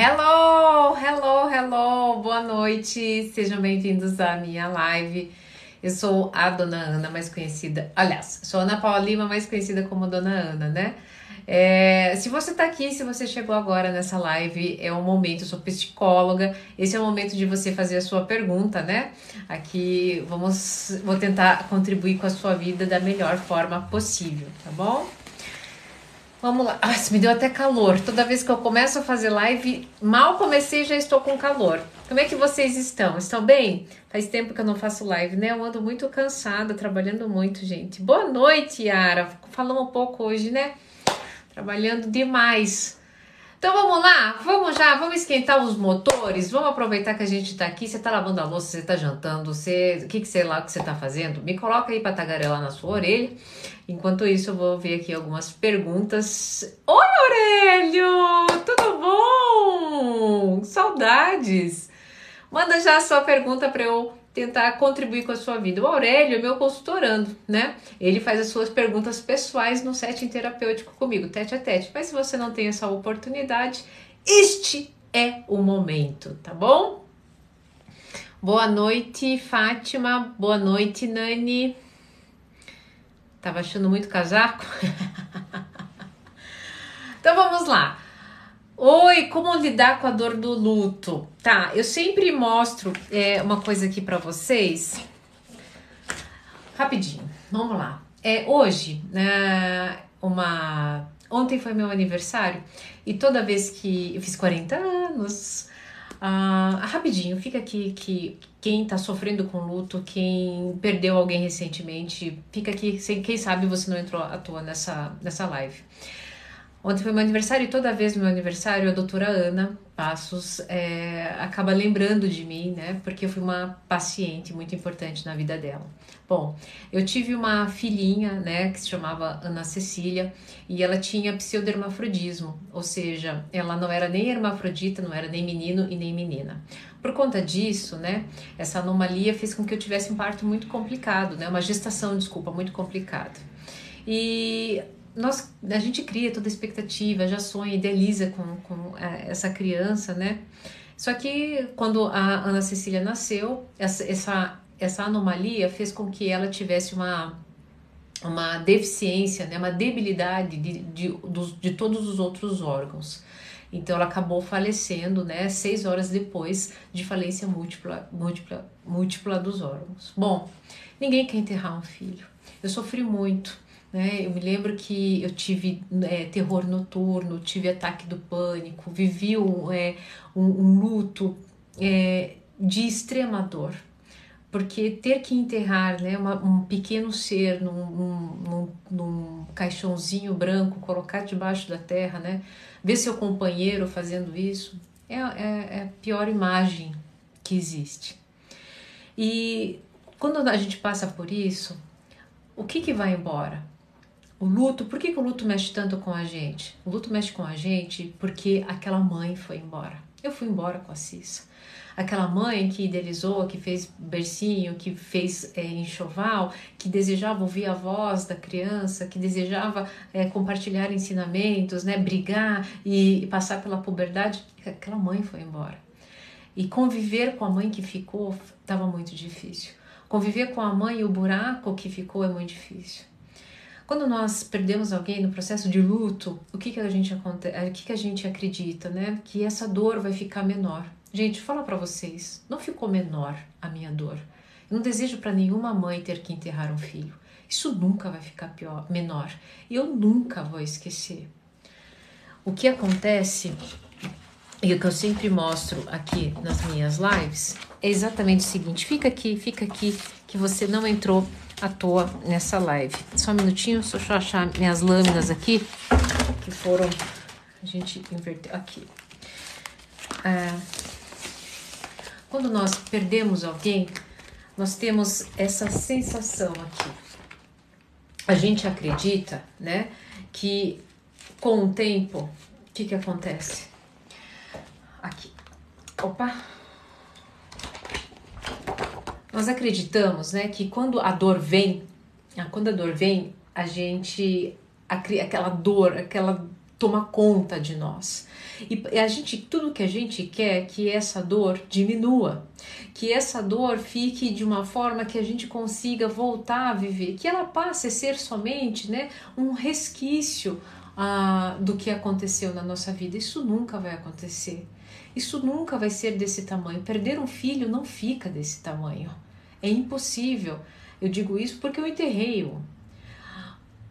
Hello, hello, hello, boa noite, sejam bem-vindos à minha live. Eu sou a Dona Ana, mais conhecida, aliás, sou Ana Paula Lima, mais conhecida como Dona Ana, né? É, se você está aqui, se você chegou agora nessa live, é o momento, eu sou psicóloga, esse é o momento de você fazer a sua pergunta, né? Aqui vamos, vou tentar contribuir com a sua vida da melhor forma possível, tá bom? Vamos lá. Ah, me deu até calor. Toda vez que eu começo a fazer live, mal comecei já estou com calor. Como é que vocês estão? Estão bem? Faz tempo que eu não faço live, né? Eu ando muito cansada, trabalhando muito, gente. Boa noite, Yara. Falamos um pouco hoje, né? trabalhando demais. Então vamos lá, vamos já, vamos esquentar os motores, vamos aproveitar que a gente tá aqui, você tá lavando a louça, você tá jantando, você, o que que sei lá que você tá fazendo, me coloca aí pra tagarelar na sua orelha. Enquanto isso eu vou ver aqui algumas perguntas. Oi Aurélio, tudo bom? Saudades. Manda já a sua pergunta para eu tentar contribuir com a sua vida. O Aurélio é meu consultorando, né? Ele faz as suas perguntas pessoais no setting terapêutico comigo, tete a tete. Mas se você não tem essa oportunidade, este é o momento, tá bom? Boa noite, Fátima. Boa noite, Nani. Tava achando muito casaco? então vamos lá. Oi, como lidar com a dor do luto? Tá, eu sempre mostro é, uma coisa aqui para vocês. Rapidinho, vamos lá. É, hoje, né, uma. Ontem foi meu aniversário e toda vez que eu fiz 40 anos, ah, rapidinho, fica aqui que quem tá sofrendo com luto, quem perdeu alguém recentemente, fica aqui, sem, quem sabe você não entrou à toa nessa, nessa live. Ontem foi meu aniversário e toda vez no meu aniversário a doutora Ana Passos é, acaba lembrando de mim, né? Porque eu fui uma paciente muito importante na vida dela. Bom, eu tive uma filhinha, né, que se chamava Ana Cecília e ela tinha pseudermafrodismo, ou seja, ela não era nem hermafrodita, não era nem menino e nem menina. Por conta disso, né, essa anomalia fez com que eu tivesse um parto muito complicado, né, uma gestação, desculpa, muito complicada. E nós, a gente cria toda a expectativa, já sonha, idealiza com, com é, essa criança, né? Só que quando a Ana Cecília nasceu, essa, essa, anomalia fez com que ela tivesse uma, uma deficiência, né? uma debilidade de, de, de, de todos os outros órgãos. Então ela acabou falecendo, né, seis horas depois de falência múltipla, múltipla, múltipla dos órgãos. Bom, ninguém quer enterrar um filho. Eu sofri muito. Né? Eu me lembro que eu tive é, terror noturno, tive ataque do pânico, vivi um, é, um, um luto é, de extrema dor. Porque ter que enterrar né, uma, um pequeno ser num, num, num, caixãozinho branco, colocar debaixo da terra, né, ver seu companheiro fazendo isso, é, é, é a pior imagem que existe. E quando a gente passa por isso, o que, que vai embora? O luto, por que, que o luto mexe tanto com a gente? O luto mexe com a gente porque aquela mãe foi embora. Eu fui embora com a Cissa. Aquela mãe que idealizou, que fez bercinho, que fez é, enxoval, que desejava ouvir a voz da criança, que desejava é, compartilhar ensinamentos, né, brigar e, e passar pela puberdade, aquela mãe foi embora. E conviver com a mãe que ficou estava muito difícil. Conviver com a mãe e o buraco que ficou é muito difícil. Quando nós perdemos alguém no processo de luto, o que que a gente acontece, o que que a gente acredita, né? Que essa dor vai ficar menor. Gente, fala para vocês, não ficou menor a minha dor. Eu não desejo para nenhuma mãe ter que enterrar um filho. Isso nunca vai ficar pior, menor. E eu nunca vou esquecer. O que acontece e o que eu sempre mostro aqui nas minhas lives é exatamente o seguinte: fica aqui, fica aqui, que você não entrou à toa nessa live. Só um minutinho, só deixa eu achar minhas lâminas aqui, que foram. A gente inverteu aqui. É, quando nós perdemos alguém, nós temos essa sensação aqui. A gente acredita, né, que com o tempo, o que que acontece? Aqui. Opa! Nós acreditamos, né, que quando a dor vem, ah, quando a dor vem, a gente aquela dor, aquela toma conta de nós. E a gente, tudo que a gente quer é que essa dor diminua, que essa dor fique de uma forma que a gente consiga voltar a viver, que ela passe a ser somente, né, um resquício ah, do que aconteceu na nossa vida. Isso nunca vai acontecer. Isso nunca vai ser desse tamanho. Perder um filho não fica desse tamanho. É impossível. Eu digo isso porque eu enterrei-o.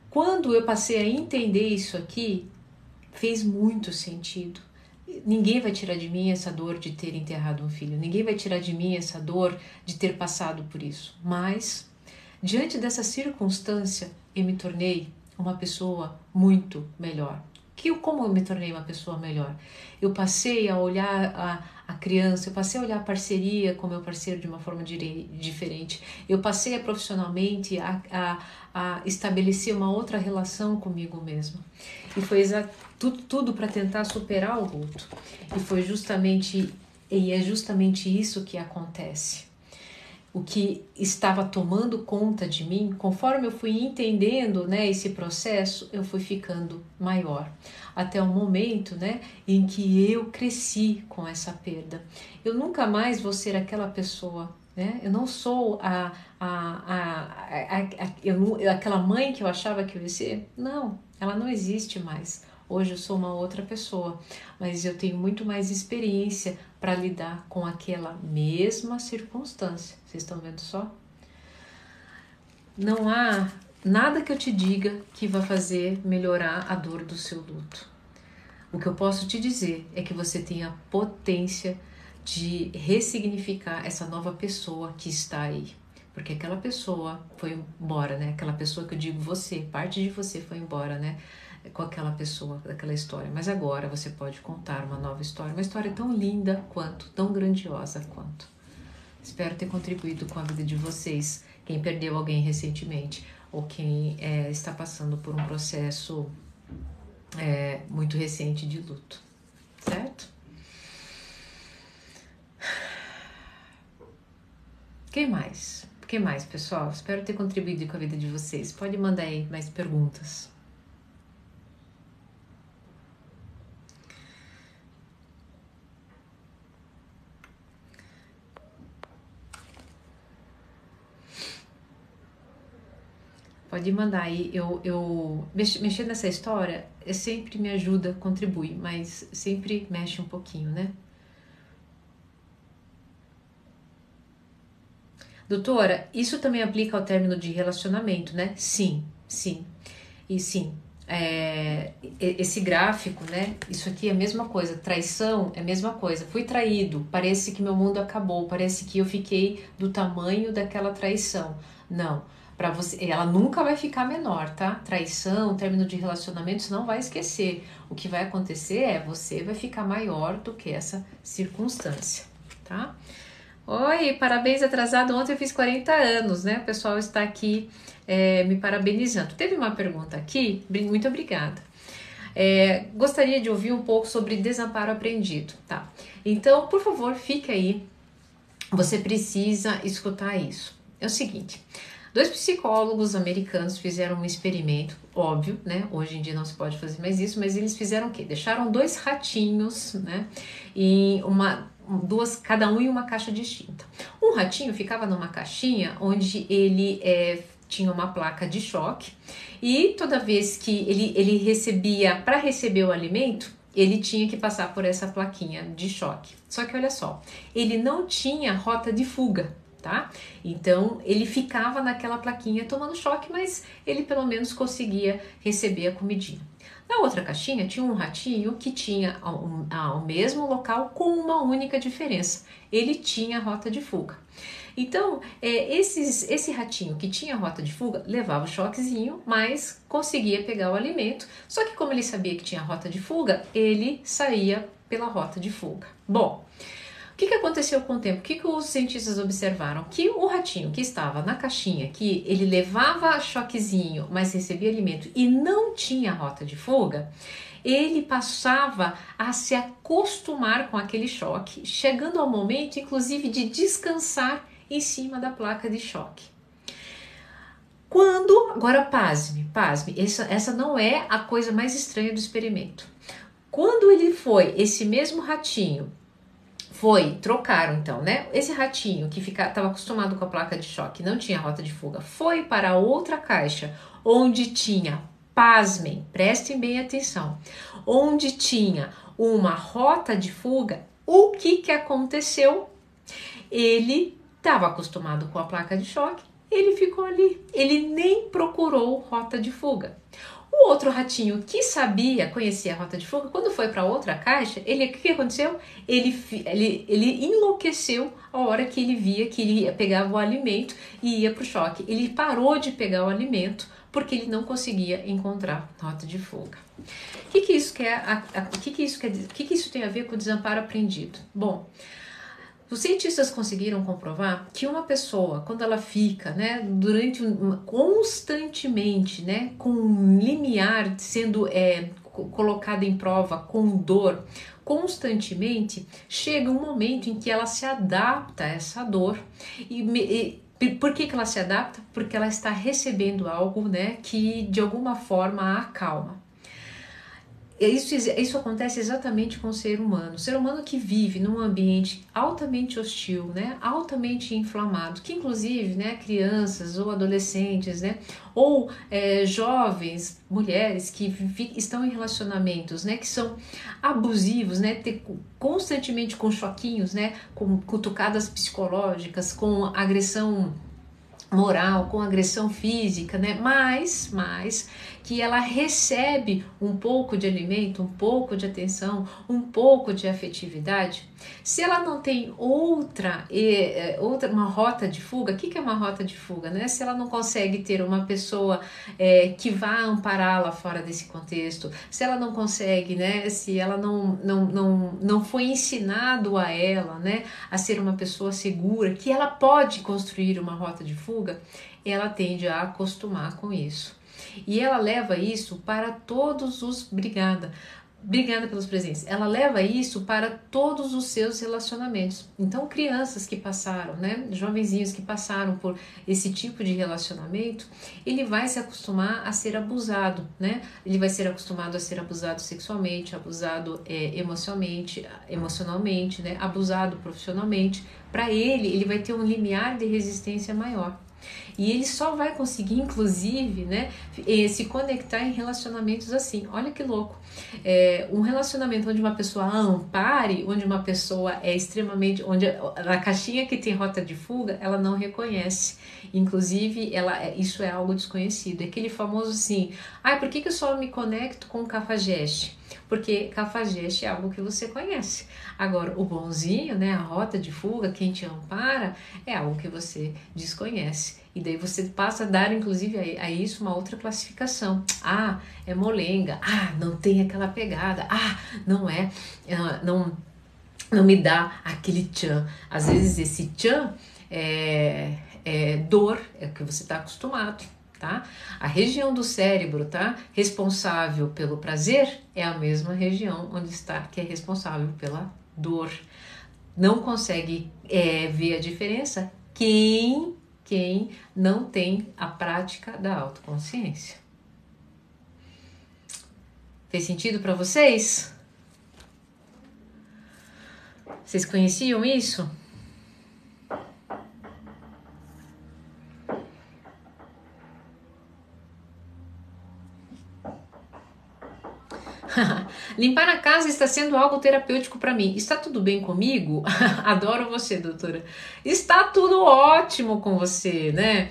Quando eu passei a entender isso aqui, fez muito sentido. Ninguém vai tirar de mim essa dor de ter enterrado um filho, ninguém vai tirar de mim essa dor de ter passado por isso. Mas, diante dessa circunstância, eu me tornei uma pessoa muito melhor. Que como eu me tornei uma pessoa melhor? Eu passei a olhar a, a criança, eu passei a olhar a parceria com meu parceiro de uma forma diferente. Eu passei a profissionalmente a, a, a estabelecer uma outra relação comigo mesma. E foi tudo, tudo para tentar superar o luto. E foi justamente e é justamente isso que acontece o que estava tomando conta de mim, conforme eu fui entendendo né, esse processo, eu fui ficando maior. Até o momento né, em que eu cresci com essa perda. Eu nunca mais vou ser aquela pessoa. Né? Eu não sou a, a, a, a, a eu, aquela mãe que eu achava que eu ia ser. Não, ela não existe mais. Hoje eu sou uma outra pessoa, mas eu tenho muito mais experiência para lidar com aquela mesma circunstância. Vocês estão vendo só? Não há nada que eu te diga que vai fazer melhorar a dor do seu luto. O que eu posso te dizer é que você tem a potência de ressignificar essa nova pessoa que está aí. Porque aquela pessoa foi embora, né? Aquela pessoa que eu digo você, parte de você foi embora, né? Com aquela pessoa, daquela história. Mas agora você pode contar uma nova história, uma história tão linda quanto, tão grandiosa quanto. Espero ter contribuído com a vida de vocês, quem perdeu alguém recentemente ou quem é, está passando por um processo é, muito recente de luto, certo? Quem mais? Quem mais, pessoal? Espero ter contribuído com a vida de vocês. Pode mandar aí mais perguntas. Pode mandar aí. Eu, eu mexer nessa história sempre me ajuda, contribui, mas sempre mexe um pouquinho, né? Doutora, isso também aplica ao término de relacionamento, né? Sim, sim. E sim, é, esse gráfico, né? Isso aqui é a mesma coisa. Traição é a mesma coisa. Fui traído, parece que meu mundo acabou, parece que eu fiquei do tamanho daquela traição. Não para você, ela nunca vai ficar menor, tá? Traição, término de relacionamento, você não vai esquecer. O que vai acontecer é você vai ficar maior do que essa circunstância, tá? Oi, parabéns atrasado. Ontem eu fiz 40 anos, né? O pessoal está aqui é, me parabenizando. Teve uma pergunta aqui, muito obrigada. É, gostaria de ouvir um pouco sobre desamparo aprendido, tá? Então, por favor, fique aí. Você precisa escutar isso. É o seguinte: Dois psicólogos americanos fizeram um experimento, óbvio, né? Hoje em dia não se pode fazer mais isso, mas eles fizeram o quê? Deixaram dois ratinhos, né? Em uma duas, cada um em uma caixa distinta. Um ratinho ficava numa caixinha onde ele é, tinha uma placa de choque e toda vez que ele, ele recebia, para receber o alimento, ele tinha que passar por essa plaquinha de choque. Só que olha só, ele não tinha rota de fuga tá? Então ele ficava naquela plaquinha tomando choque, mas ele pelo menos conseguia receber a comidinha. Na outra caixinha tinha um ratinho que tinha o mesmo local com uma única diferença: ele tinha rota de fuga. Então, é, esses, esse ratinho que tinha rota de fuga levava o choquezinho, mas conseguia pegar o alimento. Só que, como ele sabia que tinha rota de fuga, ele saía pela rota de fuga. Bom, o que, que aconteceu com o tempo? O que, que os cientistas observaram? Que o ratinho que estava na caixinha, que ele levava choquezinho, mas recebia alimento e não tinha rota de fuga, ele passava a se acostumar com aquele choque, chegando ao momento, inclusive, de descansar em cima da placa de choque. Quando, agora pasme, pasme, essa, essa não é a coisa mais estranha do experimento. Quando ele foi, esse mesmo ratinho, foi, trocaram então, né? Esse ratinho que estava acostumado com a placa de choque, não tinha rota de fuga, foi para outra caixa onde tinha, pasmem, prestem bem atenção, onde tinha uma rota de fuga, o que que aconteceu? Ele estava acostumado com a placa de choque, ele ficou ali, ele nem procurou rota de fuga. O outro ratinho que sabia, conhecia a rota de fuga, quando foi para outra caixa, ele o que aconteceu? Ele, ele, ele enlouqueceu a hora que ele via que ele pegar o alimento e ia para o choque. Ele parou de pegar o alimento porque ele não conseguia encontrar rota de fuga. O que, que isso quer? O que, que isso quer? O que, que isso tem a ver com o desamparo aprendido? Bom, os cientistas conseguiram comprovar que uma pessoa, quando ela fica, né, durante um, constantemente, né, com um limiar sendo é, colocada em prova com dor, constantemente, chega um momento em que ela se adapta a essa dor e, e por que, que ela se adapta? Porque ela está recebendo algo né, que de alguma forma a acalma. Isso, isso acontece exatamente com o ser humano. O ser humano que vive num ambiente altamente hostil, né, altamente inflamado, que inclusive né, crianças ou adolescentes, né, ou é, jovens, mulheres que estão em relacionamentos né, que são abusivos, né, ter, constantemente com choquinhos, né, com cutucadas psicológicas, com agressão moral, com agressão física, né? Mas, mas que ela recebe um pouco de alimento, um pouco de atenção, um pouco de afetividade, se ela não tem outra, é, outra uma rota de fuga, o que, é uma rota de fuga? Né? Se ela não consegue ter uma pessoa é, que vá ampará-la fora desse contexto, se ela não consegue, né? se ela não, não, não, não foi ensinado a ela né? a ser uma pessoa segura, que ela pode construir uma rota de fuga, ela tende a acostumar com isso. E ela leva isso para todos os. Obrigada. Obrigada pelos presentes. Ela leva isso para todos os seus relacionamentos. Então, crianças que passaram, né, jovenzinhos que passaram por esse tipo de relacionamento, ele vai se acostumar a ser abusado, né? Ele vai ser acostumado a ser abusado sexualmente, abusado é, emocionalmente, emocionalmente, né? Abusado profissionalmente. Para ele, ele vai ter um limiar de resistência maior. E ele só vai conseguir, inclusive, né, eh, se conectar em relacionamentos assim. Olha que louco. É, um relacionamento onde uma pessoa ampare, onde uma pessoa é extremamente. onde a caixinha que tem rota de fuga, ela não reconhece. Inclusive, ela, é, isso é algo desconhecido. É aquele famoso assim: ah, por que, que eu só me conecto com o cafajeste? Porque cafajeste é algo que você conhece. Agora, o bonzinho, né, a rota de fuga, quem te ampara, é algo que você desconhece. E daí você passa a dar, inclusive, a, isso uma outra classificação. Ah, é molenga. Ah, não tem aquela pegada. Ah, não é, uh, não, não me dá aquele tchan. Às vezes esse tchan é, é dor, é o que você está acostumado tá? A região do cérebro, tá? Responsável pelo prazer é a mesma região onde está que é responsável pela dor. Não consegue é, ver a diferença quem quem não tem a prática da autoconsciência. Fez sentido para vocês? Vocês conheciam isso? Limpar a casa está sendo algo terapêutico para mim. Está tudo bem comigo? Adoro você, doutora. Está tudo ótimo com você, né?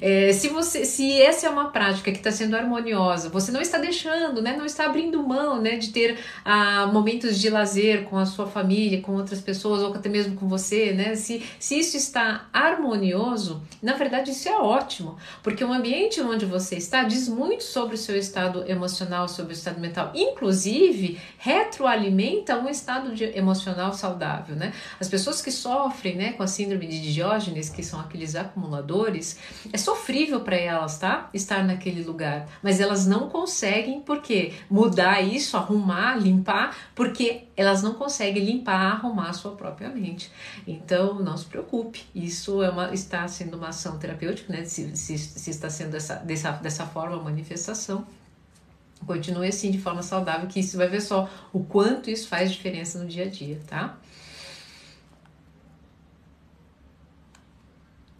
É, se você, se essa é uma prática que está sendo harmoniosa, você não está deixando, né? Não está abrindo mão, né? De ter ah, momentos de lazer com a sua família, com outras pessoas ou até mesmo com você, né? Se, se isso está harmonioso, na verdade isso é ótimo, porque o ambiente onde você está diz muito sobre o seu estado emocional, sobre o estado mental, inclusive retroalimenta um estado de emocional saudável, né? As pessoas que sofrem, né, com a síndrome de Diógenes, que são aqueles acumuladores, sofrível para elas, tá? Estar naquele lugar, mas elas não conseguem, por quê? Mudar isso, arrumar, limpar, porque elas não conseguem limpar, arrumar a sua própria mente. Então, não se preocupe, isso é uma, está sendo uma ação terapêutica, né? Se, se, se está sendo essa, dessa, dessa forma a manifestação. Continue assim de forma saudável, que isso vai ver só o quanto isso faz diferença no dia a dia, tá?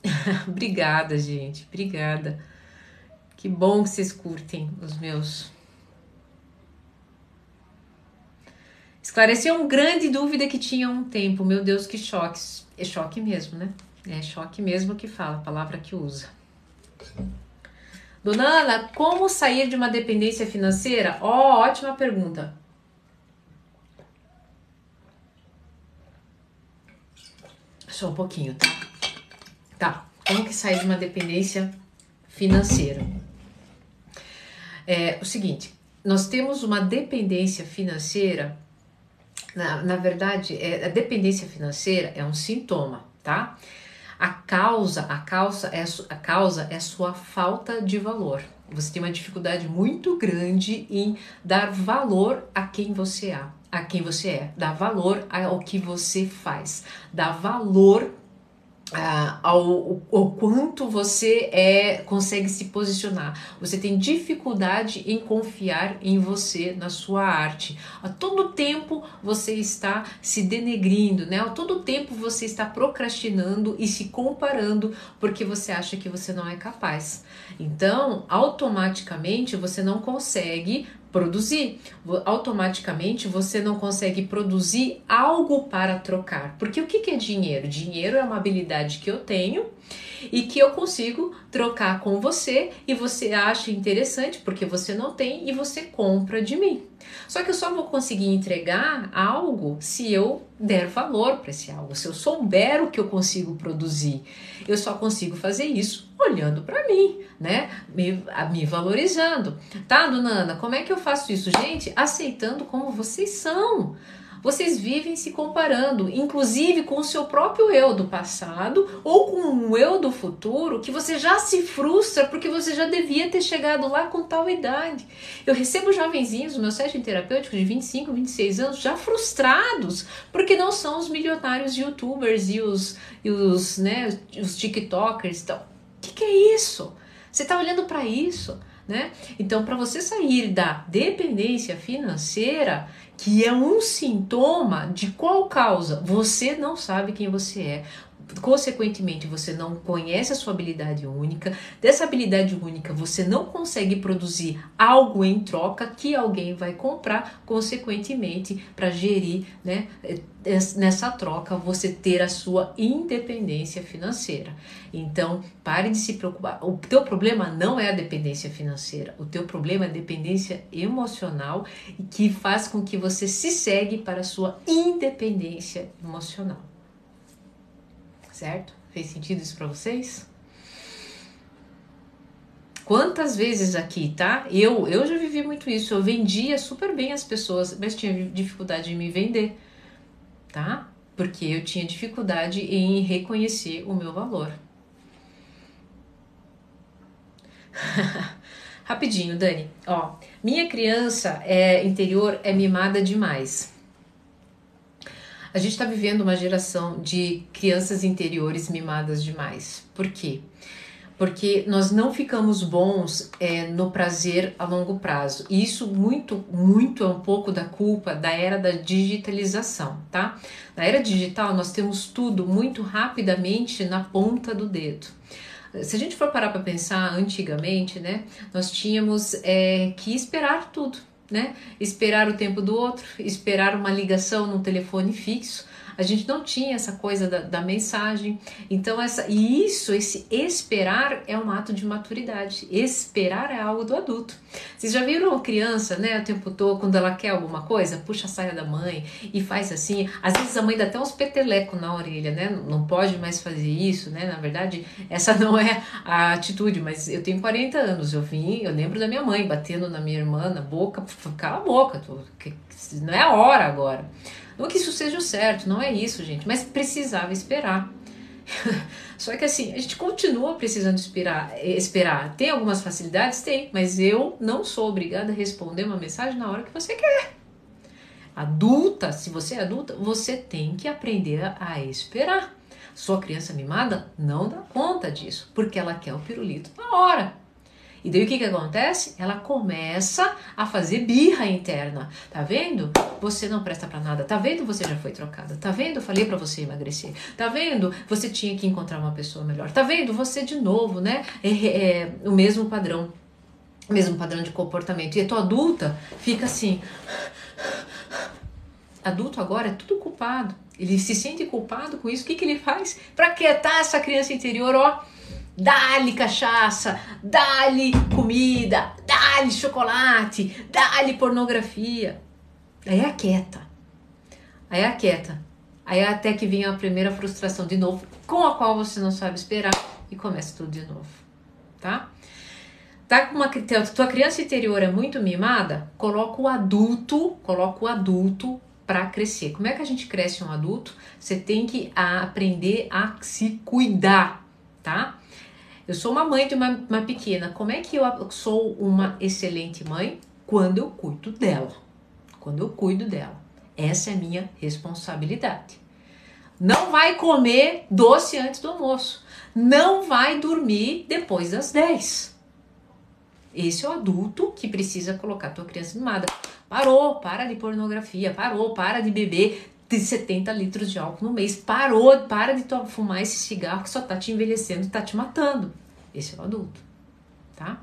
obrigada, gente. Obrigada. Que bom que vocês curtem os meus. Esclareceu uma grande dúvida que tinha há um tempo. Meu Deus, que choque. É choque mesmo, né? É choque mesmo que fala, a palavra que usa. Dona Ana, como sair de uma dependência financeira? Ó, oh, ótima pergunta. Só um pouquinho, tá? Tá. Como que sair de uma dependência financeira? É o seguinte, nós temos uma dependência financeira. Na, na verdade, é, a dependência financeira é um sintoma, tá? A causa, a causa é a causa é a sua falta de valor. Você tem uma dificuldade muito grande em dar valor a quem você é, a quem você é, dar valor ao que você faz, dar valor Ao, ao, quanto você é consegue se posicionar. Você tem dificuldade em confiar em você, na sua arte. A todo tempo você está se denegrindo, né? A todo tempo você está procrastinando e se comparando porque você acha que você não é capaz. Então, automaticamente você não consegue produzir. Automaticamente você não consegue produzir algo para trocar. Porque o que é dinheiro? Dinheiro é uma habilidade que eu tenho e que eu consigo trocar com você e você acha interessante porque você não tem e você compra de mim. Só que eu só vou conseguir entregar algo se eu der valor para esse algo, se eu souber o que eu consigo produzir. Eu só consigo fazer isso olhando para mim, né? Me, me valorizando. Tá, dona Ana, como é que eu faço isso? Gente, aceitando como vocês são vocês vivem se comparando, inclusive com o seu próprio eu do passado ou com o eu do futuro, que você já se frustra porque você já devia ter chegado lá com tal idade. Eu recebo jovenzinhos no meu site terapêutico de 25, 26 anos já frustrados porque não são os milionários youtubers e os, e os, né, os tiktokers e tal. O que, que é isso? Você está olhando para isso? Né? Então, para você sair da dependência financeira, que é um sintoma de qual causa? Você não sabe quem você é. Consequentemente, você não conhece a sua habilidade única. Dessa habilidade única, você não consegue produzir algo em troca que alguém vai comprar. Consequentemente, para gerir, né, nessa troca, você ter a sua independência financeira. Então, pare de se preocupar. O teu problema não é a dependência financeira. O teu problema é a dependência emocional que faz com que você se segue para a sua independência emocional certo? Fez sentido isso para vocês? Quantas vezes aqui, tá? Eu, eu já vivi muito isso. Eu vendia super bem as pessoas, mas tinha dificuldade em me vender, tá? Porque eu tinha dificuldade em reconhecer o meu valor. Rapidinho, Dani. Ó, minha criança é interior é mimada demais. A gente está vivendo uma geração de crianças interiores mimadas demais. Por quê? Porque nós não ficamos bons é, no prazer a longo prazo. E isso muito, muito é um pouco da culpa da era da digitalização, tá? Na era digital nós temos tudo muito rapidamente na ponta do dedo. Se a gente for parar para pensar antigamente, né, nós tínhamos é, que esperar tudo né? Esperar o tempo do outro, esperar uma ligação no telefone fixo. A gente não tinha essa coisa da, da, mensagem. Então, essa, e isso, esse esperar é um ato de maturidade. Esperar é algo do adulto. Vocês já viram criança, né, o tempo todo, quando ela quer alguma coisa, puxa a saia da mãe e faz assim. Às vezes a mãe dá até uns petelecos na orelha, né? Não pode mais fazer isso, né? Na verdade, essa não é a atitude, mas eu tenho 40 anos, eu vim, eu lembro da minha mãe batendo na minha irmã na boca, cala a boca, não é a hora agora. Não que isso seja o certo, não é isso, gente, mas precisava esperar. Só que assim, a gente continua precisando esperar, esperar. Tem algumas facilidades? Tem, mas eu não sou obrigada a responder uma mensagem na hora que você quer. Adulta, se você é adulta, você tem que aprender a esperar. Sua criança mimada não dá conta disso, porque ela quer o pirulito na hora. E daí o que, que acontece? Ela começa a fazer birra interna. Tá vendo? Você não presta para nada. Tá vendo? Você já foi trocada. Tá vendo? Falei para você emagrecer. Tá vendo? Você tinha que encontrar uma pessoa melhor. Tá vendo? Você de novo, né? É, é, é o mesmo padrão. O mesmo padrão de comportamento. E a tua adulta fica assim. Adulto agora é tudo culpado. Ele se sente culpado com isso. O que, que ele faz? Para quietar essa criança interior, ó Dá-lhe cachaça, dá-lhe comida, dá-lhe chocolate, dá-lhe pornografia. Aí é quieta. Aí é quieta. Aí é até que vem a primeira frustração de novo, com a qual você não sabe esperar e começa tudo de novo, tá? Tá com uma tua criança interior é muito mimada, coloca o adulto, coloca o adulto para crescer. Como é que a gente cresce um adulto? Você tem que aprender a se cuidar, tá? Eu sou uma mãe de uma, uma pequena. Como é que eu sou uma excelente mãe? Quando eu cuido dela. Quando eu cuido dela. Essa é a minha responsabilidade. Não vai comer doce antes do almoço. Não vai dormir depois das 10. Esse é o adulto que precisa colocar tua criança mimada. Parou, para de pornografia, parou, para de beber de 70 litros de álcool no mês. Parou, para de fumar esse cigarro que só tá te envelhecendo, tá te matando. Esse é o adulto, tá?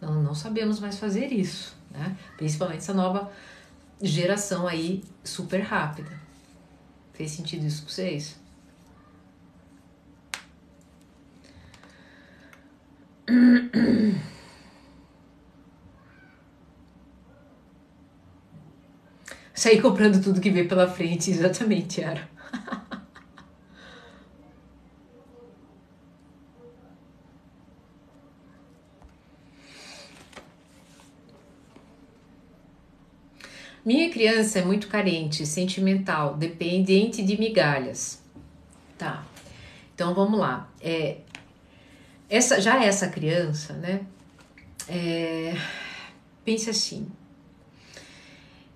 Não, não sabemos mais fazer isso, né? Principalmente essa nova geração aí super rápida. Fez sentido isso com vocês? Sair comprando tudo que vê pela frente, exatamente, era. Minha criança é muito carente, sentimental, dependente de migalhas. Tá. Então vamos lá. É, essa, já essa criança, né? É, pense assim: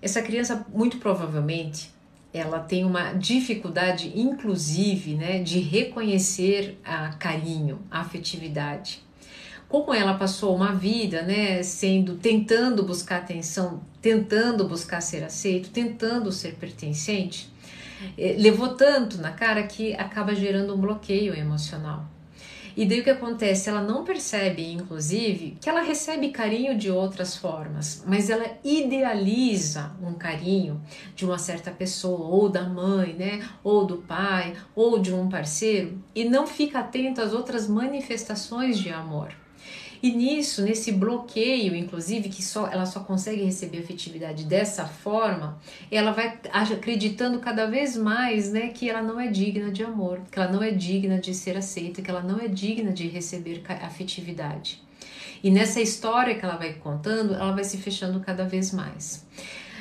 essa criança, muito provavelmente, ela tem uma dificuldade, inclusive, né, de reconhecer a carinho, a afetividade. Como ela passou uma vida, né, sendo, tentando buscar atenção, tentando buscar ser aceito, tentando ser pertencente, eh, levou tanto na cara que acaba gerando um bloqueio emocional. E daí o que acontece? Ela não percebe, inclusive, que ela recebe carinho de outras formas, mas ela idealiza um carinho de uma certa pessoa, ou da mãe, né? Ou do pai, ou de um parceiro, e não fica atenta às outras manifestações de amor. E nisso, nesse bloqueio, inclusive, que só ela só consegue receber afetividade dessa forma, ela vai acreditando cada vez mais, né, que ela não é digna de amor, que ela não é digna de ser aceita, que ela não é digna de receber afetividade. E nessa história que ela vai contando, ela vai se fechando cada vez mais.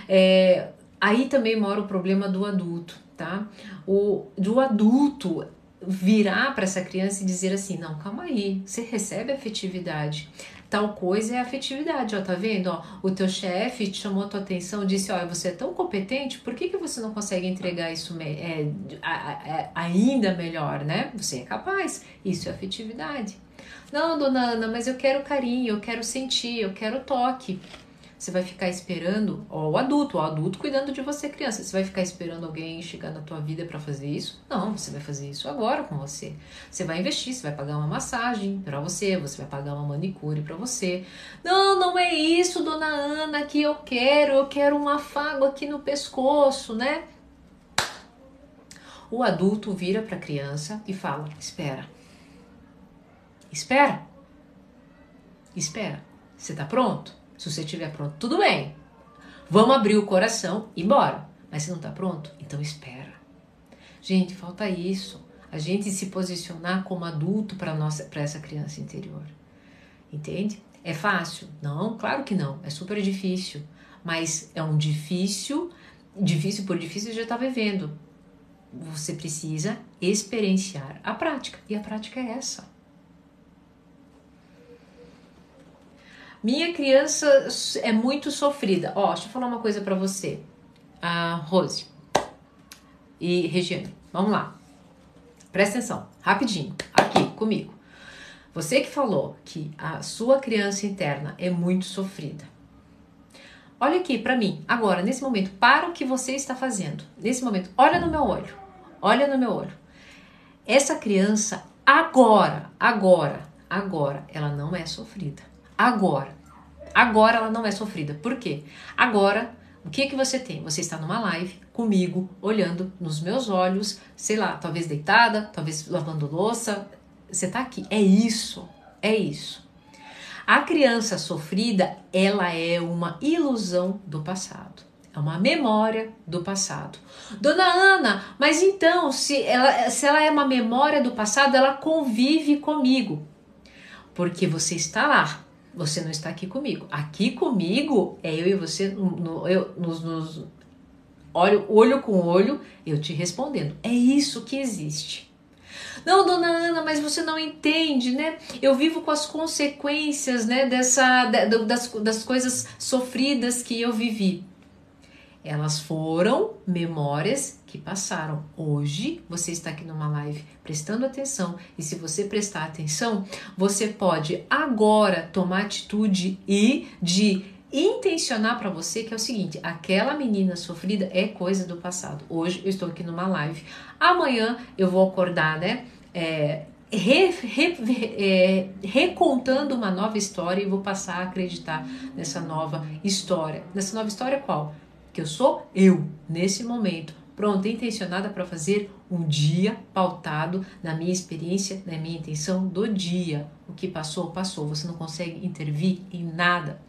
É, aí também mora o problema do adulto, tá? O do adulto virar para essa criança e dizer assim: não, calma aí, você recebe afetividade. Tal coisa é afetividade, ó, tá vendo? Ó, o teu chefe chamou a tua atenção, disse: olha, você é tão competente, por que, que você não consegue entregar isso é, é, ainda melhor, né? Você é capaz, isso é afetividade. Não, dona Ana, mas eu quero carinho, eu quero sentir, eu quero toque. Você vai ficar esperando, ó, o adulto, o adulto cuidando de você, criança. Você vai ficar esperando alguém chegar na tua vida para fazer isso? Não, você vai fazer isso agora com você. Você vai investir, você vai pagar uma massagem para você, você vai pagar uma manicure para você. Não, não é isso, dona Ana, que eu quero. Eu quero um afago aqui no pescoço, né? O adulto vira para a criança e fala: "Espera. Espera. Espera. Você tá pronto?" Se você estiver pronto, tudo bem. Vamos abrir o coração e bora. Mas se não está pronto, então espera. Gente, falta isso. A gente se posicionar como adulto para nossa, para essa criança interior. Entende? É fácil? Não, claro que não. É super difícil. mas é um difícil, difícil por difícil já está vivendo. Você precisa experienciar a prática, e a prática é essa. Minha criança é muito sofrida. Ó, deixa eu falar uma coisa para você, a Rose e Regiane. Vamos lá. Presta atenção, rapidinho, aqui comigo. Você que falou que a sua criança interna é muito sofrida. Olha aqui para mim, agora, nesse momento, para o que você está fazendo. Nesse momento, olha no meu olho. Olha no meu olho. Essa criança agora, agora, agora, ela não é sofrida. Agora. Agora ela não é sofrida. Por quê? Agora, o que que você tem? Você está numa live comigo, olhando nos meus olhos, sei lá, talvez deitada, talvez lavando louça. Você está aqui. É isso. É isso. A criança sofrida, ela é uma ilusão do passado. É uma memória do passado. Dona Ana, mas então, se ela, se ela é uma memória do passado, ela convive comigo. Porque você está lá, você não está aqui comigo. Aqui comigo é eu e você, no, eu, nos, nos, olho, olho com olho, eu te respondendo. É isso que existe. Não, dona Ana, mas você não entende, né? Eu vivo com as consequências, né, dessa, das, das coisas sofridas que eu vivi. Elas foram memórias que passaram. Hoje você está aqui numa live prestando atenção e se você prestar atenção, você pode agora tomar atitude e de intencionar para você que é o seguinte: aquela menina sofrida é coisa do passado. Hoje eu estou aqui numa live. Amanhã eu vou acordar, né? É, Re, re, é, recontando uma nova história e vou passar a acreditar nessa nova história. Nessa nova história qual? Que eu sou eu nesse momento, pronta e intencionada para fazer um dia pautado na minha experiência, na minha intenção do dia. O que passou, passou. Você não consegue intervir em nada.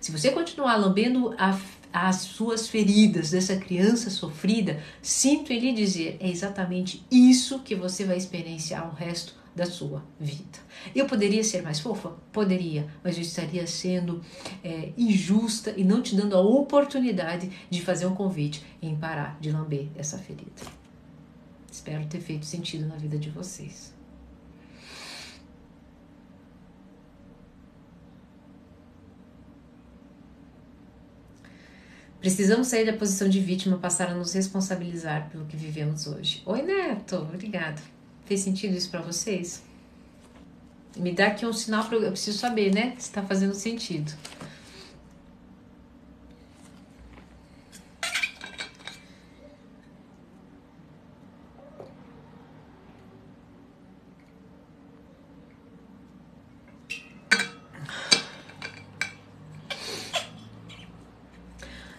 Se você continuar lambendo a, as suas feridas dessa criança sofrida, sinto em lhe dizer, é exatamente isso que você vai experienciar o resto da sua vida. Eu poderia ser mais fofa? Poderia, mas eu estaria sendo é, injusta e não te dando a oportunidade de fazer um convite em parar de lamber essa ferida. Espero ter feito sentido na vida de vocês. Precisamos sair da posição de vítima, passar a nos responsabilizar pelo que vivemos hoje. Oi, Neto, obrigada. Fez sentido isso para vocês? Me dá aqui um sinal para eu preciso saber, né? Se está fazendo sentido.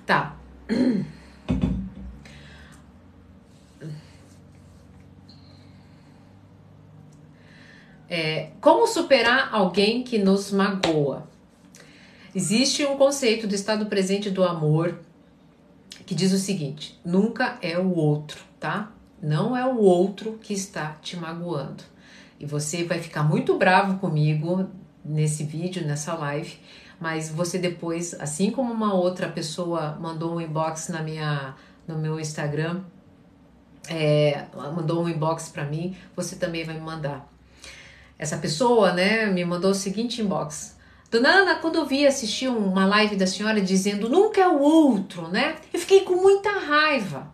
Tá. É, como superar alguém que nos magoa? Existe um conceito do estado presente do amor que diz o seguinte: nunca é o outro, tá? Não é o outro que está te magoando. E você vai ficar muito bravo comigo nesse vídeo, nessa live, mas você depois, assim como uma outra pessoa mandou um inbox na minha, no meu Instagram, é, mandou um inbox para mim, você também vai me mandar essa pessoa, né, me mandou o seguinte inbox. Dona Ana, quando eu vi assistir uma live da senhora dizendo nunca é o outro, né? Eu fiquei com muita raiva.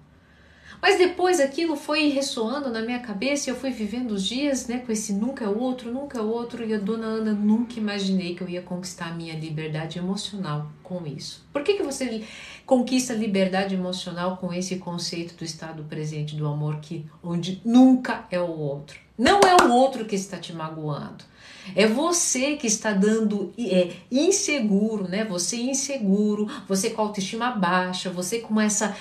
Mas depois aquilo foi ressoando na minha cabeça e eu fui vivendo os dias, né, com esse nunca é o outro, nunca é o outro, e a dona Ana nunca imaginei que eu ia conquistar a minha liberdade emocional com isso. Por que, que você conquista liberdade emocional com esse conceito do estado presente do amor que onde nunca é o outro? Não é o outro que está te magoando. É você que está dando é, inseguro, né? Você inseguro, você com autoestima baixa, você com essa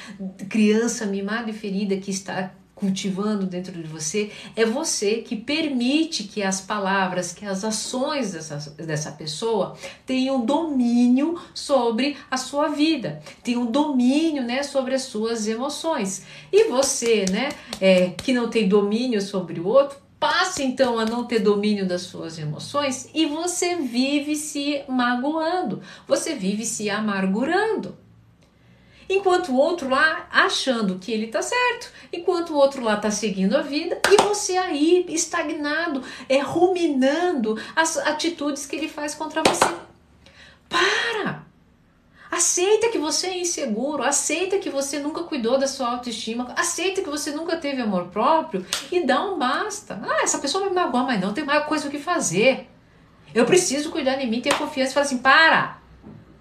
criança mimada e ferida que está cultivando dentro de você, é você que permite que as palavras, que as ações dessa, dessa pessoa tenham domínio sobre a sua vida, tenham domínio né, sobre as suas emoções. E você, né, é, que não tem domínio sobre o outro, passe então a não ter domínio das suas emoções e você vive se magoando, você vive se amargurando. Enquanto o outro lá achando que ele tá certo, enquanto o outro lá tá seguindo a vida e você aí estagnado, é ruminando as atitudes que ele faz contra você. Para! Aceita que você é inseguro, aceita que você nunca cuidou da sua autoestima, aceita que você nunca teve amor próprio e dá um basta. Ah, essa pessoa vai me magoar, mas não tem mais coisa o que fazer. Eu preciso cuidar de mim, ter confiança e falar assim: para,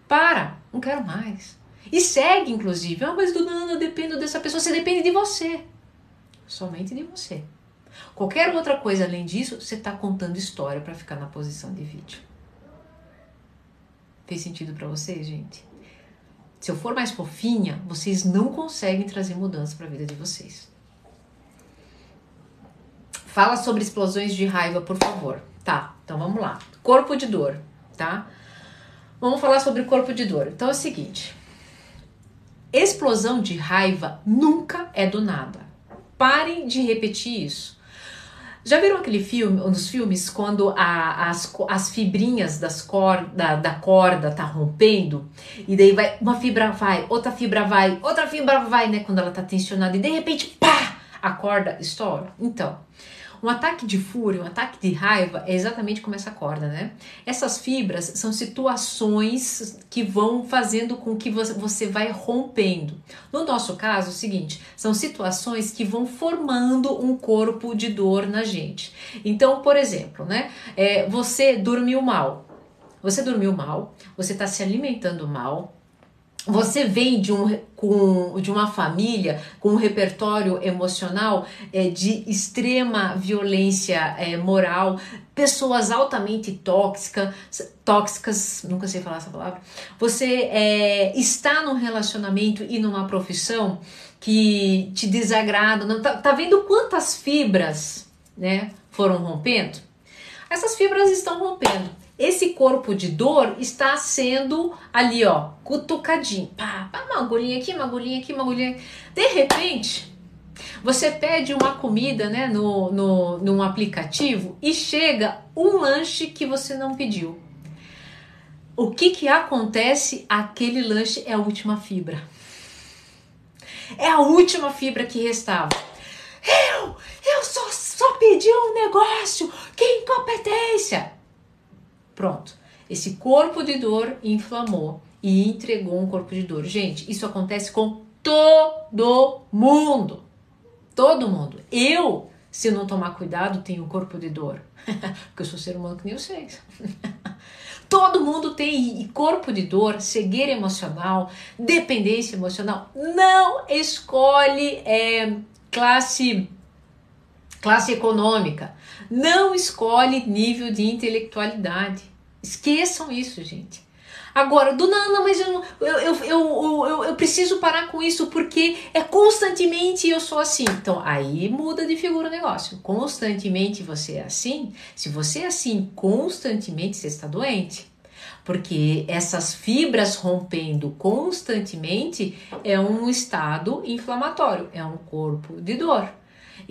para, não quero mais. E segue, inclusive. Ah, mas do não, eu dependo dessa pessoa. Você depende de você. Somente de você. Qualquer outra coisa além disso, você está contando história para ficar na posição de vídeo. Fez sentido para vocês, gente? Se eu for mais fofinha, vocês não conseguem trazer mudança para a vida de vocês. Fala sobre explosões de raiva, por favor. Tá, então vamos lá. Corpo de dor, tá? Vamos falar sobre corpo de dor. Então é o seguinte: explosão de raiva nunca é do nada. Parem de repetir isso. Já viram aquele filme, dos filmes, quando a, as, as fibrinhas das cor, da, da corda tá rompendo? E daí vai, uma fibra vai, outra fibra vai, outra fibra vai, né? Quando ela tá tensionada, e de repente, pá! A corda estoura. Então, um ataque de fúria, um ataque de raiva é exatamente como essa corda, né? Essas fibras são situações que vão fazendo com que você vai rompendo. No nosso caso, é o seguinte, são situações que vão formando um corpo de dor na gente. Então, por exemplo, né? É, você dormiu mal. Você dormiu mal, você está se alimentando mal, você vem de, um, com, de uma família com um repertório emocional é, de extrema violência é, moral, pessoas altamente tóxicas, tóxicas, nunca sei falar essa palavra. Você é, está num relacionamento e numa profissão que te desagrada, não, tá, tá vendo quantas fibras né, foram rompendo? Essas fibras estão rompendo esse corpo de dor está sendo ali, ó, cutucadinho. Pá, pá, uma agulhinha aqui, uma agulhinha aqui, uma agulhinha. De repente, você pede uma comida, né, no, no, num aplicativo e chega um lanche que você não pediu. O que que acontece? Aquele lanche é a última fibra. É a última fibra que restava. Eu, eu só, só pedi um negócio. Que incompetência! Pronto. Esse corpo de dor inflamou e entregou um corpo de dor. Gente, isso acontece com todo mundo. Todo mundo. Eu, se não tomar cuidado, tenho um corpo de dor. Porque eu sou ser humano que nem vocês. Todo mundo tem corpo de dor, cegueira emocional, dependência emocional. Não escolhe é, classe classe econômica. Não escolhe nível de intelectualidade. Esqueçam isso, gente. Agora, do não, mas eu, eu, eu, eu preciso parar com isso porque é constantemente eu sou assim. Então, aí muda de figura o negócio. Constantemente você é assim. Se você é assim constantemente, você está doente. Porque essas fibras rompendo constantemente é um estado inflamatório, é um corpo de dor.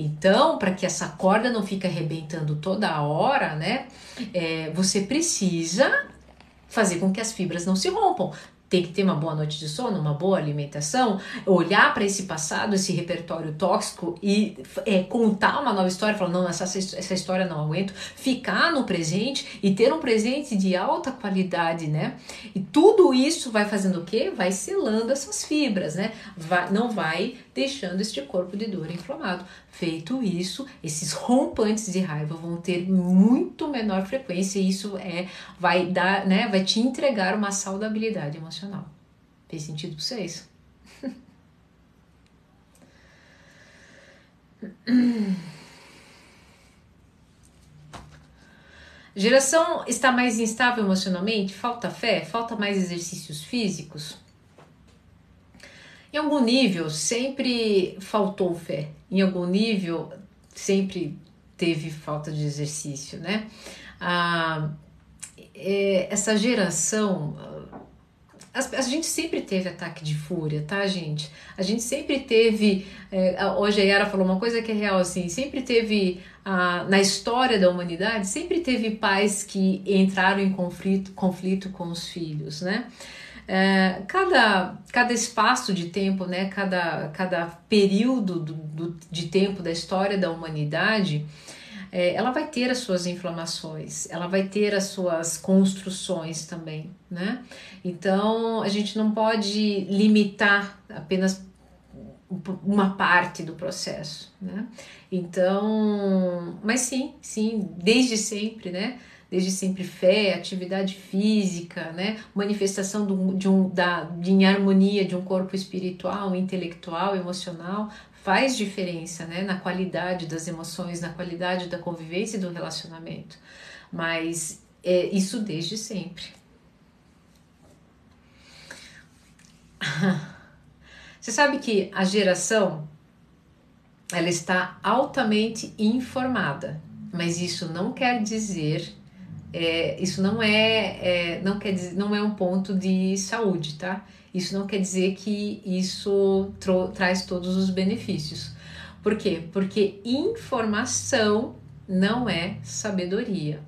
Então, para que essa corda não fique arrebentando toda hora, né? É, você precisa fazer com que as fibras não se rompam tem que ter uma boa noite de sono, uma boa alimentação, olhar para esse passado, esse repertório tóxico e é, contar uma nova história, falar, não, essa, essa história não aguento, ficar no presente e ter um presente de alta qualidade, né? E tudo isso vai fazendo o quê? Vai selando essas fibras, né? Vai, não vai deixando este corpo de dor inflamado. Feito isso, esses rompantes de raiva vão ter muito menor frequência e isso é vai dar, né, vai te entregar uma saudabilidade emocional. Fez sentido para vocês? Geração está mais instável emocionalmente? Falta fé? Falta mais exercícios físicos? Em algum nível sempre faltou fé, em algum nível sempre teve falta de exercício, né? Ah, é, essa geração, a, gente sempre teve ataque de fúria, tá, gente? A gente sempre teve. É, hoje a Yara falou uma coisa que é real, assim, sempre teve. Na história da humanidade, sempre teve pais que entraram em conflito, conflito com os filhos, né? é, cada, cada espaço de tempo, né, cada, cada período do, do, de tempo da história da humanidade, é, ela vai ter as suas inflamações, ela vai ter as suas construções também, né? Então a gente não pode limitar apenas uma parte do processo, né? Então, mas sim, sim, desde sempre, né? Desde sempre fé, atividade física, né? Manifestação do, de um da de em harmonia de um corpo espiritual, intelectual, emocional faz diferença, né? Na qualidade das emoções, na qualidade da convivência e do relacionamento. Mas é isso desde sempre. Você sabe que a geração ela está altamente informada, mas isso não quer dizer é, isso não é, é, não quer dizer, não é um ponto de saúde, tá? Isso não quer dizer que isso traz todos os benefícios. Por quê? Porque informação não é sabedoria.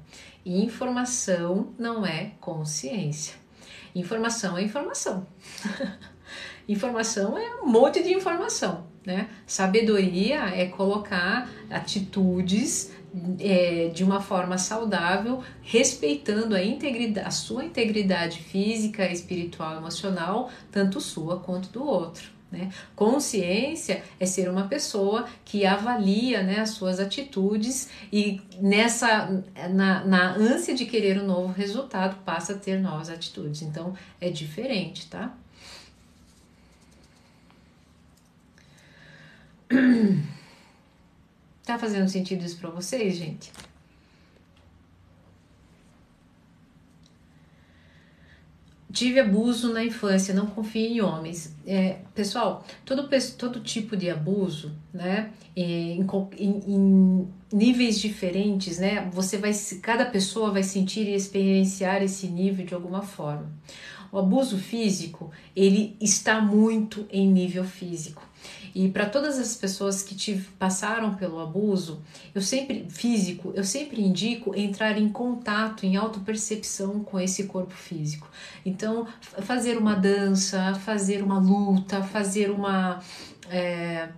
Informação não é consciência. Informação é informação. informação é um monte de informação, né? Sabedoria é colocar atitudes é, de uma forma saudável, respeitando a, integridade, a sua integridade física, espiritual, emocional, tanto sua quanto do outro. Né? Consciência é ser uma pessoa que avalia né, as suas atitudes e nessa na, na ânsia de querer um novo resultado passa a ter novas atitudes. Então é diferente, tá? Tá fazendo sentido isso para vocês, gente? Tive abuso na infância, não confie em homens. É, pessoal, todo, todo tipo de abuso, né, em, em, em, níveis diferentes, né, você vai, cada pessoa vai sentir e experienciar esse nível de alguma forma. O abuso físico, ele está muito em nível físico. E para todas as pessoas que tive, passaram pelo abuso, eu sempre físico, eu sempre indico entrar em contato, em autopercepção com esse corpo físico. Então, fazer uma dança, fazer uma luta, fazer uma é,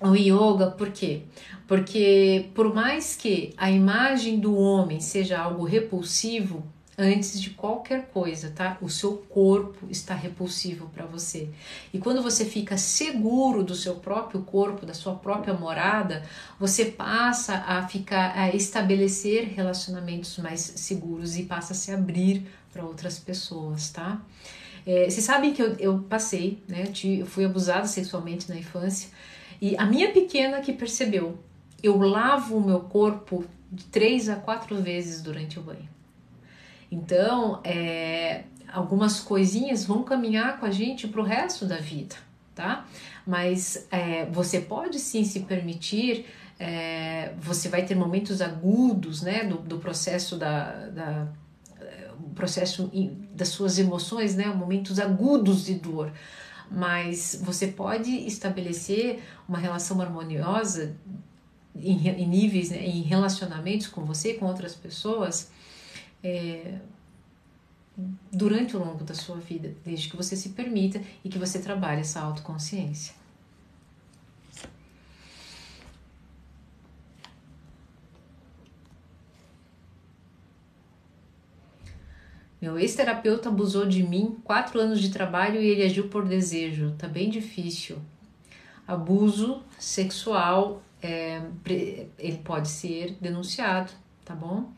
o yoga, por quê? Porque por mais que a imagem do homem seja algo repulsivo, antes de qualquer coisa, tá? O seu corpo está repulsivo para você. E quando você fica seguro do seu próprio corpo, da sua própria morada, você passa a ficar a estabelecer relacionamentos mais seguros e passa a se abrir para outras pessoas, tá? É, vocês sabem que eu, eu passei, né? Eu fui abusada sexualmente na infância e a minha pequena que percebeu, eu lavo o meu corpo de três a quatro vezes durante o banho. Então, é, algumas coisinhas vão caminhar com a gente para o resto da vida, tá? Mas é, você pode sim se permitir, é, você vai ter momentos agudos, né, do, do processo da, da processo das suas emoções, né, momentos agudos de dor. Mas você pode estabelecer uma relação harmoniosa em, em níveis, né, em relacionamentos com você, com outras pessoas, é, durante o longo da sua vida, desde que você se permita e que você trabalhe essa autoconsciência. Meu ex-terapeuta abusou de mim quatro anos de trabalho e ele agiu por desejo. Tá bem difícil. Abuso sexual, é, ele pode ser denunciado, tá bom?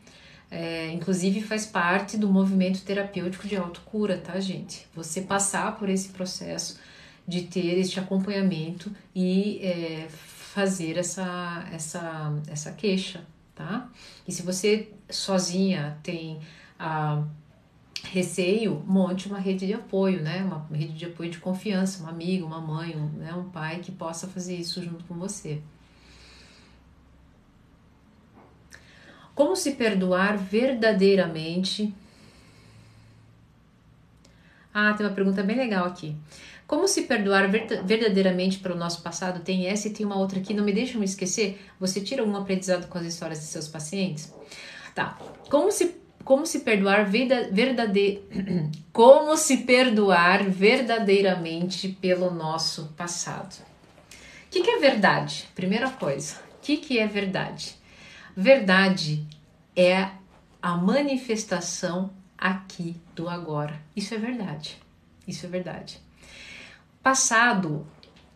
É, inclusive faz parte do movimento terapêutico de autocura, tá, gente? Você passar por esse processo de ter este acompanhamento e é, fazer essa, essa, essa queixa, tá? E se você sozinha tem a receio, monte uma rede de apoio, né? Uma rede de apoio de confiança, um amigo, uma mãe, um, né? um pai que possa fazer isso junto com você. Como se perdoar verdadeiramente? Ah, tem uma pergunta bem legal aqui. Como se perdoar verdadeiramente pelo nosso passado? Tem essa e tem uma outra aqui, não me deixa me esquecer. Você tira algum aprendizado com as histórias de seus pacientes? Tá. Como se como se perdoar verdade... como se perdoar verdadeiramente pelo nosso passado. O que, que é verdade? Primeira coisa, o que, que é verdade? Verdade é a manifestação aqui do agora. Isso é verdade. Isso é verdade. Passado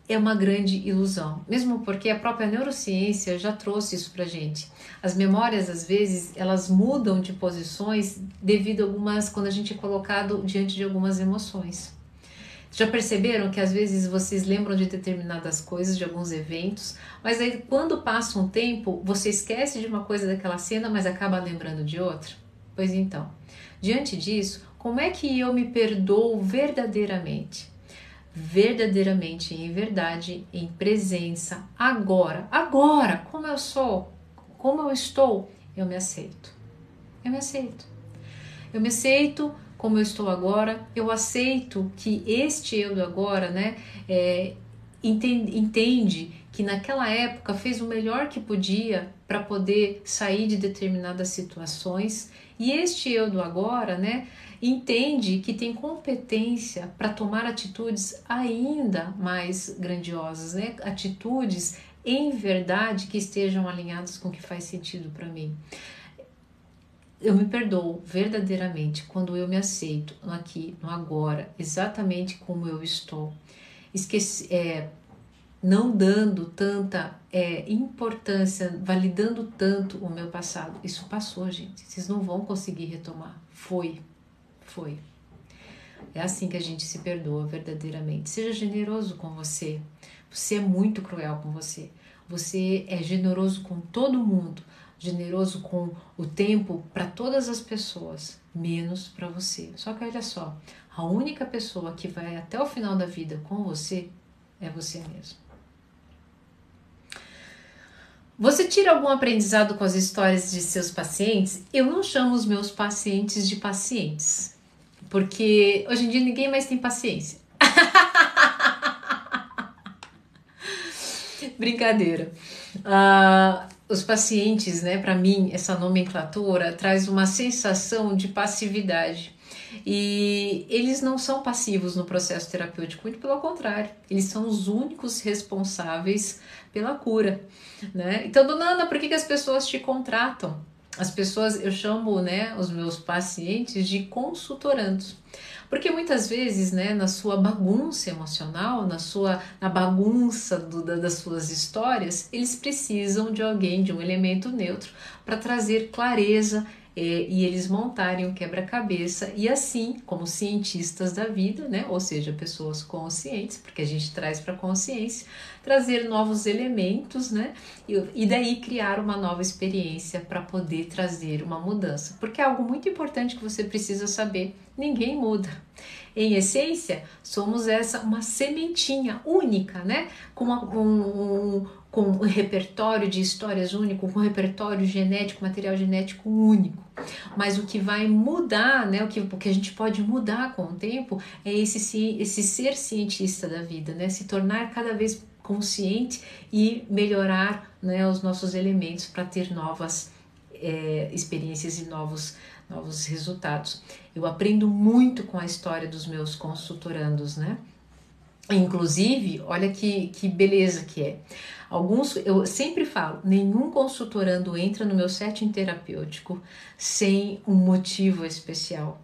é uma grande ilusão, mesmo porque a própria neurociência já trouxe isso pra gente. As memórias, às vezes, elas mudam de posições devido a algumas, quando a gente é colocado diante de algumas emoções. Já perceberam que às vezes vocês lembram de determinadas coisas, de alguns eventos, mas aí quando passa um tempo, você esquece de uma coisa daquela cena, mas acaba lembrando de outra? Pois então, diante disso, como é que eu me perdoo verdadeiramente? Verdadeiramente em verdade, em presença, agora, agora, como eu sou, como eu estou, eu me aceito. Eu me aceito. Eu me aceito como eu estou agora, eu aceito que este eu do agora, né, é, entende, entende que naquela época fez o melhor que podia para poder sair de determinadas situações e este eu do agora, né, entende que tem competência para tomar atitudes ainda mais grandiosas, né? Atitudes em verdade que estejam alinhadas com o que faz sentido para mim. Eu me perdoo verdadeiramente quando eu me aceito no aqui, no agora, exatamente como eu estou. Esqueci, é, não dando tanta é, importância, validando tanto o meu passado. Isso passou, gente. Vocês não vão conseguir retomar. Foi, foi. É assim que a gente se perdoa verdadeiramente. Seja generoso com você. Você é muito cruel com você. Você é generoso com todo mundo, generoso com o tempo para todas as pessoas, menos para você. Só que olha só, a única pessoa que vai até o final da vida com você é você mesmo. Você tira algum aprendizado com as histórias de seus pacientes? Eu não chamo os meus pacientes de pacientes porque hoje em dia ninguém mais tem paciência. Brincadeira. Uh, os pacientes, né, para mim, essa nomenclatura traz uma sensação de passividade. E eles não são passivos no processo terapêutico, muito pelo contrário, eles são os únicos responsáveis pela cura, né? Então, dona Ana, por que, que as pessoas te contratam? As pessoas, eu chamo né, os meus pacientes de consultorandos. Porque muitas vezes, né, na sua bagunça emocional, na sua na bagunça do, da, das suas histórias, eles precisam de alguém, de um elemento neutro, para trazer clareza é, e eles montarem um quebra-cabeça e assim, como cientistas da vida, né, ou seja, pessoas conscientes, porque a gente traz para a consciência, trazer novos elementos, né, e, e daí criar uma nova experiência para poder trazer uma mudança, porque é algo muito importante que você precisa saber: ninguém muda. Em essência, somos essa uma sementinha única, né, com uma, um, com um repertório de histórias único, com um repertório genético, material genético único. Mas o que vai mudar, né, o, que, o que a gente pode mudar com o tempo é esse, esse ser cientista da vida, né, se tornar cada vez consciente e melhorar né, os nossos elementos para ter novas é, experiências e novos, novos resultados. Eu aprendo muito com a história dos meus consultorandos, né? Inclusive, olha que, que beleza que é. Alguns, eu sempre falo, nenhum consultorando entra no meu setting terapêutico sem um motivo especial.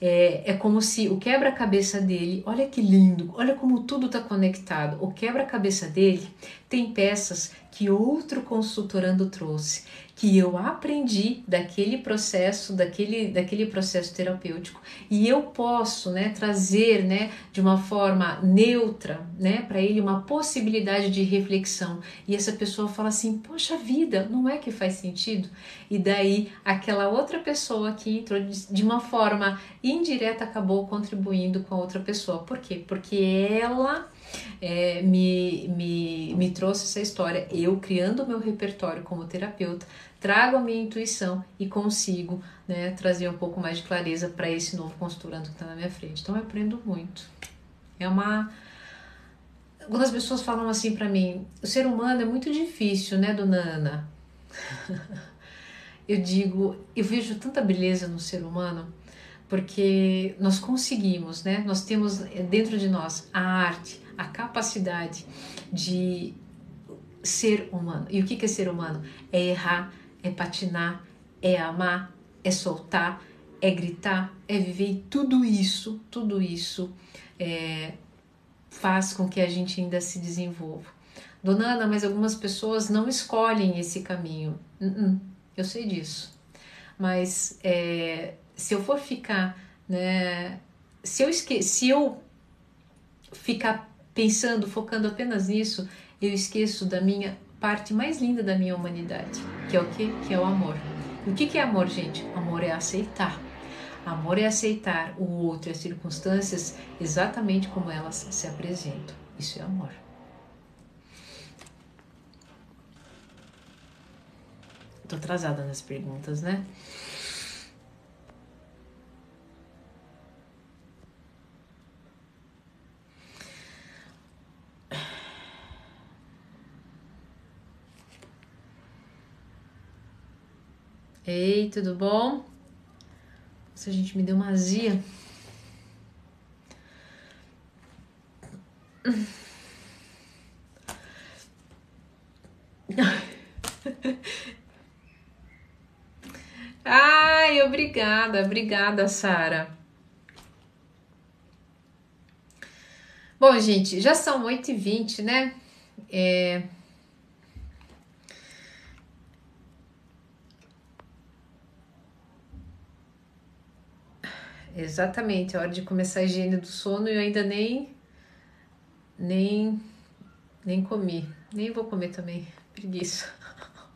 É, é como se o quebra-cabeça dele, olha que lindo, olha como tudo está conectado. O quebra-cabeça dele tem peças que outro consultorando trouxe que eu aprendi daquele processo, daquele, daquele processo terapêutico e eu posso, né, trazer, né, de uma forma neutra, né, para ele uma possibilidade de reflexão e essa pessoa fala assim, poxa vida, não é que faz sentido? E daí aquela outra pessoa que entrou de uma forma indireta acabou contribuindo com a outra pessoa. Por quê? Porque ela é, me, me, me trouxe essa história. Eu, criando o meu repertório como terapeuta, trago a minha intuição e consigo né, trazer um pouco mais de clareza para esse novo consultorando que está na minha frente. Então, eu aprendo muito. É uma. Quando as pessoas falam assim para mim, o ser humano é muito difícil, né, dona Ana? eu digo, eu vejo tanta beleza no ser humano, porque nós conseguimos, né? Nós temos dentro de nós a arte, a capacidade de ser humano. E o que é ser humano? É errar, é patinar, é amar, é soltar, é gritar, é viver. E tudo isso, tudo isso é, faz com que a gente ainda se desenvolva. Dona Ana, mas algumas pessoas não escolhem esse caminho. Uh -uh, eu sei disso. Mas é, se eu for ficar, né, se eu se eu ficar pensando, focando apenas nisso, eu esqueço da minha parte mais linda da minha humanidade, que é o que? Que é o amor. E o que, que é amor, gente? Amor é aceitar. Amor é aceitar o outro e as circunstâncias exatamente como elas se apresentam. Isso é amor. Tô atrasada nas perguntas, né? Ei, tudo bom? Se a gente me deu uma azia. Ai, obrigada, obrigada, Sara. Bom, gente, já são 8h20, né? É, Exatamente, é hora de começar a higiene do sono e eu ainda nem nem nem comi. Nem vou comer também. Preguiça.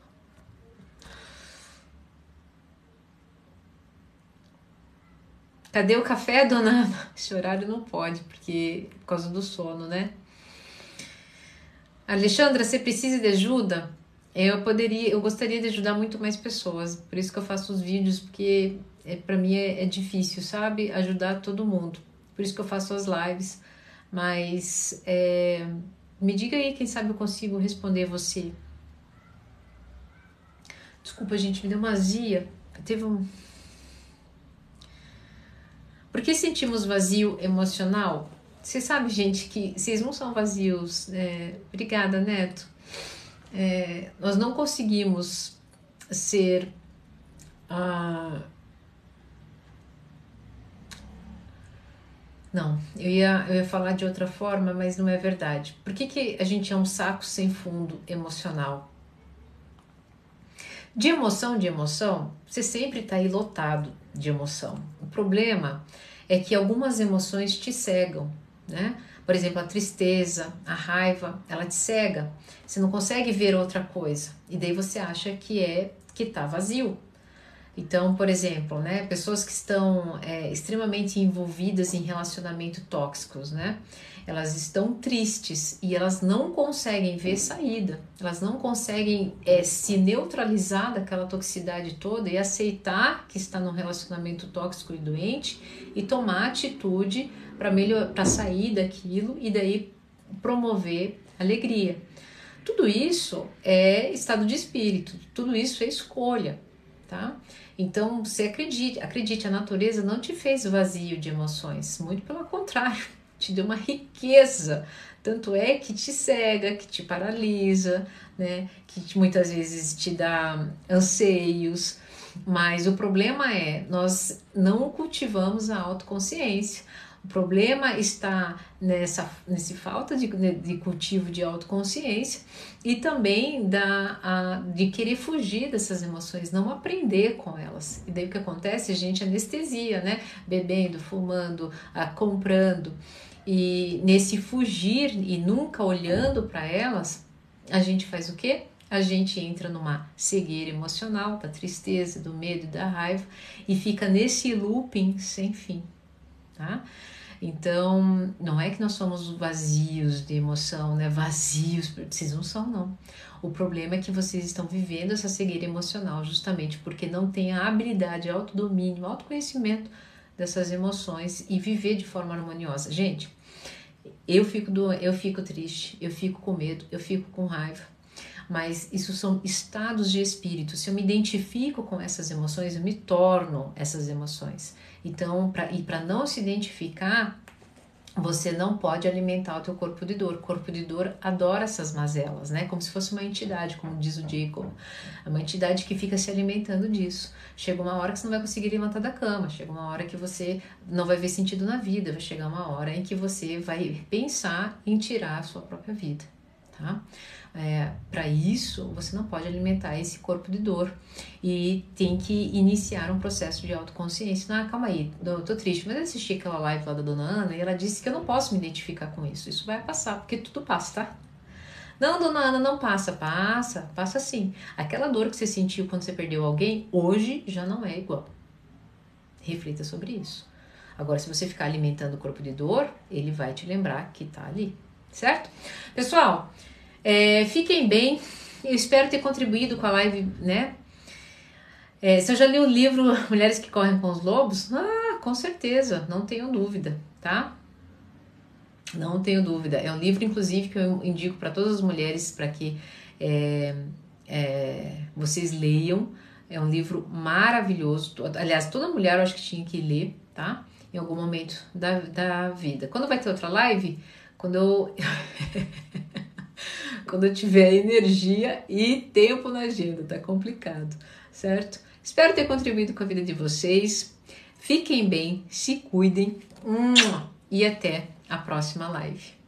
Cadê o café, dona? Esse horário não pode, porque por causa do sono, né? Alexandra, você precisa de ajuda? Eu poderia, eu gostaria de ajudar muito mais pessoas, por isso que eu faço os vídeos, porque é, para mim é, é, difícil, sabe? Ajudar todo mundo. Por isso que eu faço as lives. Mas é, me diga aí, quem sabe eu consigo responder você. Desculpa, gente, me deu uma azia. Teve um. Por que sentimos vazio emocional? Você sabe, gente, que vocês não são vazios. É... Obrigada, Neto. É... Nós não conseguimos ser. Ah Não, eu ia, eu ia falar de outra forma, mas não é verdade. Por que, que a gente é um saco sem fundo emocional? De emoção, de emoção, você sempre está aí lotado de emoção. O problema é que algumas emoções te cegam, né? Por exemplo, a tristeza, a raiva, ela te cega. Você não consegue ver outra coisa. E daí você acha que é que tá vazio, então, por exemplo, né, pessoas que estão é, extremamente envolvidas em relacionamentos tóxicos, né, elas estão tristes e elas não conseguem ver saída, elas não conseguem é, se neutralizar daquela toxicidade toda e aceitar que está num relacionamento tóxico e doente e tomar atitude para melhor, para sair daquilo e daí promover alegria. Tudo isso é estado de espírito, tudo isso é escolha, tá? Então, você acredite, acredite, a natureza não te fez vazio de emoções, muito pelo contrário, te deu uma riqueza. Tanto é que te cega, que te paralisa, né? Que muitas vezes te dá anseios. Mas o problema é, nós não cultivamos a autoconsciência. O problema está nessa, nessa falta de, de cultivo de autoconsciência e também da, a, de querer fugir dessas emoções, não aprender com elas. E daí o que acontece? A gente anestesia, né? Bebendo, fumando, a, comprando. E nesse fugir e nunca olhando para elas, a gente faz o quê? a gente entra numa cegueira emocional, da tristeza, do medo da raiva e fica nesse looping sem fim, tá? Então, não é que nós somos vazios de emoção, né? Vazios, vocês não são, não. O problema é que vocês estão vivendo essa cegueira emocional justamente porque não têm a habilidade, autodomínio, autoconhecimento dessas emoções e viver de forma harmoniosa. Gente, eu fico, do, eu fico triste, eu fico com medo, eu fico com raiva. mas isso são estados de espírito. Se eu me identifico com essas emoções, eu me torno essas emoções. Então, pra, e para não se identificar, você não pode alimentar o teu corpo de dor. O corpo de dor adora essas mazelas, né? Como se fosse uma entidade, como diz o Jacob. É uma entidade que fica se alimentando disso. Chega uma hora que você não vai conseguir levantar da cama, chega uma hora que você não vai ver sentido na vida, vai chegar uma hora em que você vai pensar em tirar a sua própria vida, tá? É, para isso, você não pode alimentar esse corpo de dor e tem que iniciar um processo de autoconsciência. Ah, calma aí, eu tô triste, mas eu assisti aquela live lá da dona Ana e ela disse que eu não posso me identificar com isso. Isso vai passar, porque tudo passa, tá? Não, dona Ana, não passa. Passa, passa sim. Aquela dor que você sentiu quando você perdeu alguém, hoje já não é igual. Reflita sobre isso. Agora, se você ficar alimentando o corpo de dor, ele vai te lembrar que tá ali, certo? Pessoal, é, fiquem bem. Eu espero ter contribuído com a live, né? É, se eu já li o livro Mulheres que Correm com os Lobos, ah, com certeza, não tenho dúvida, tá? Não tenho dúvida. É um livro, inclusive, que eu indico para todas as mulheres para que é, é, vocês leiam. É um livro maravilhoso. Aliás, toda mulher eu acho que tinha que ler, tá? Em algum momento da, da vida. Quando vai ter outra live? Quando eu. quando eu tiver energia e tempo na agenda, tá complicado, certo? Espero ter contribuído com a vida de vocês. Fiquem bem, se cuidem e até a próxima live.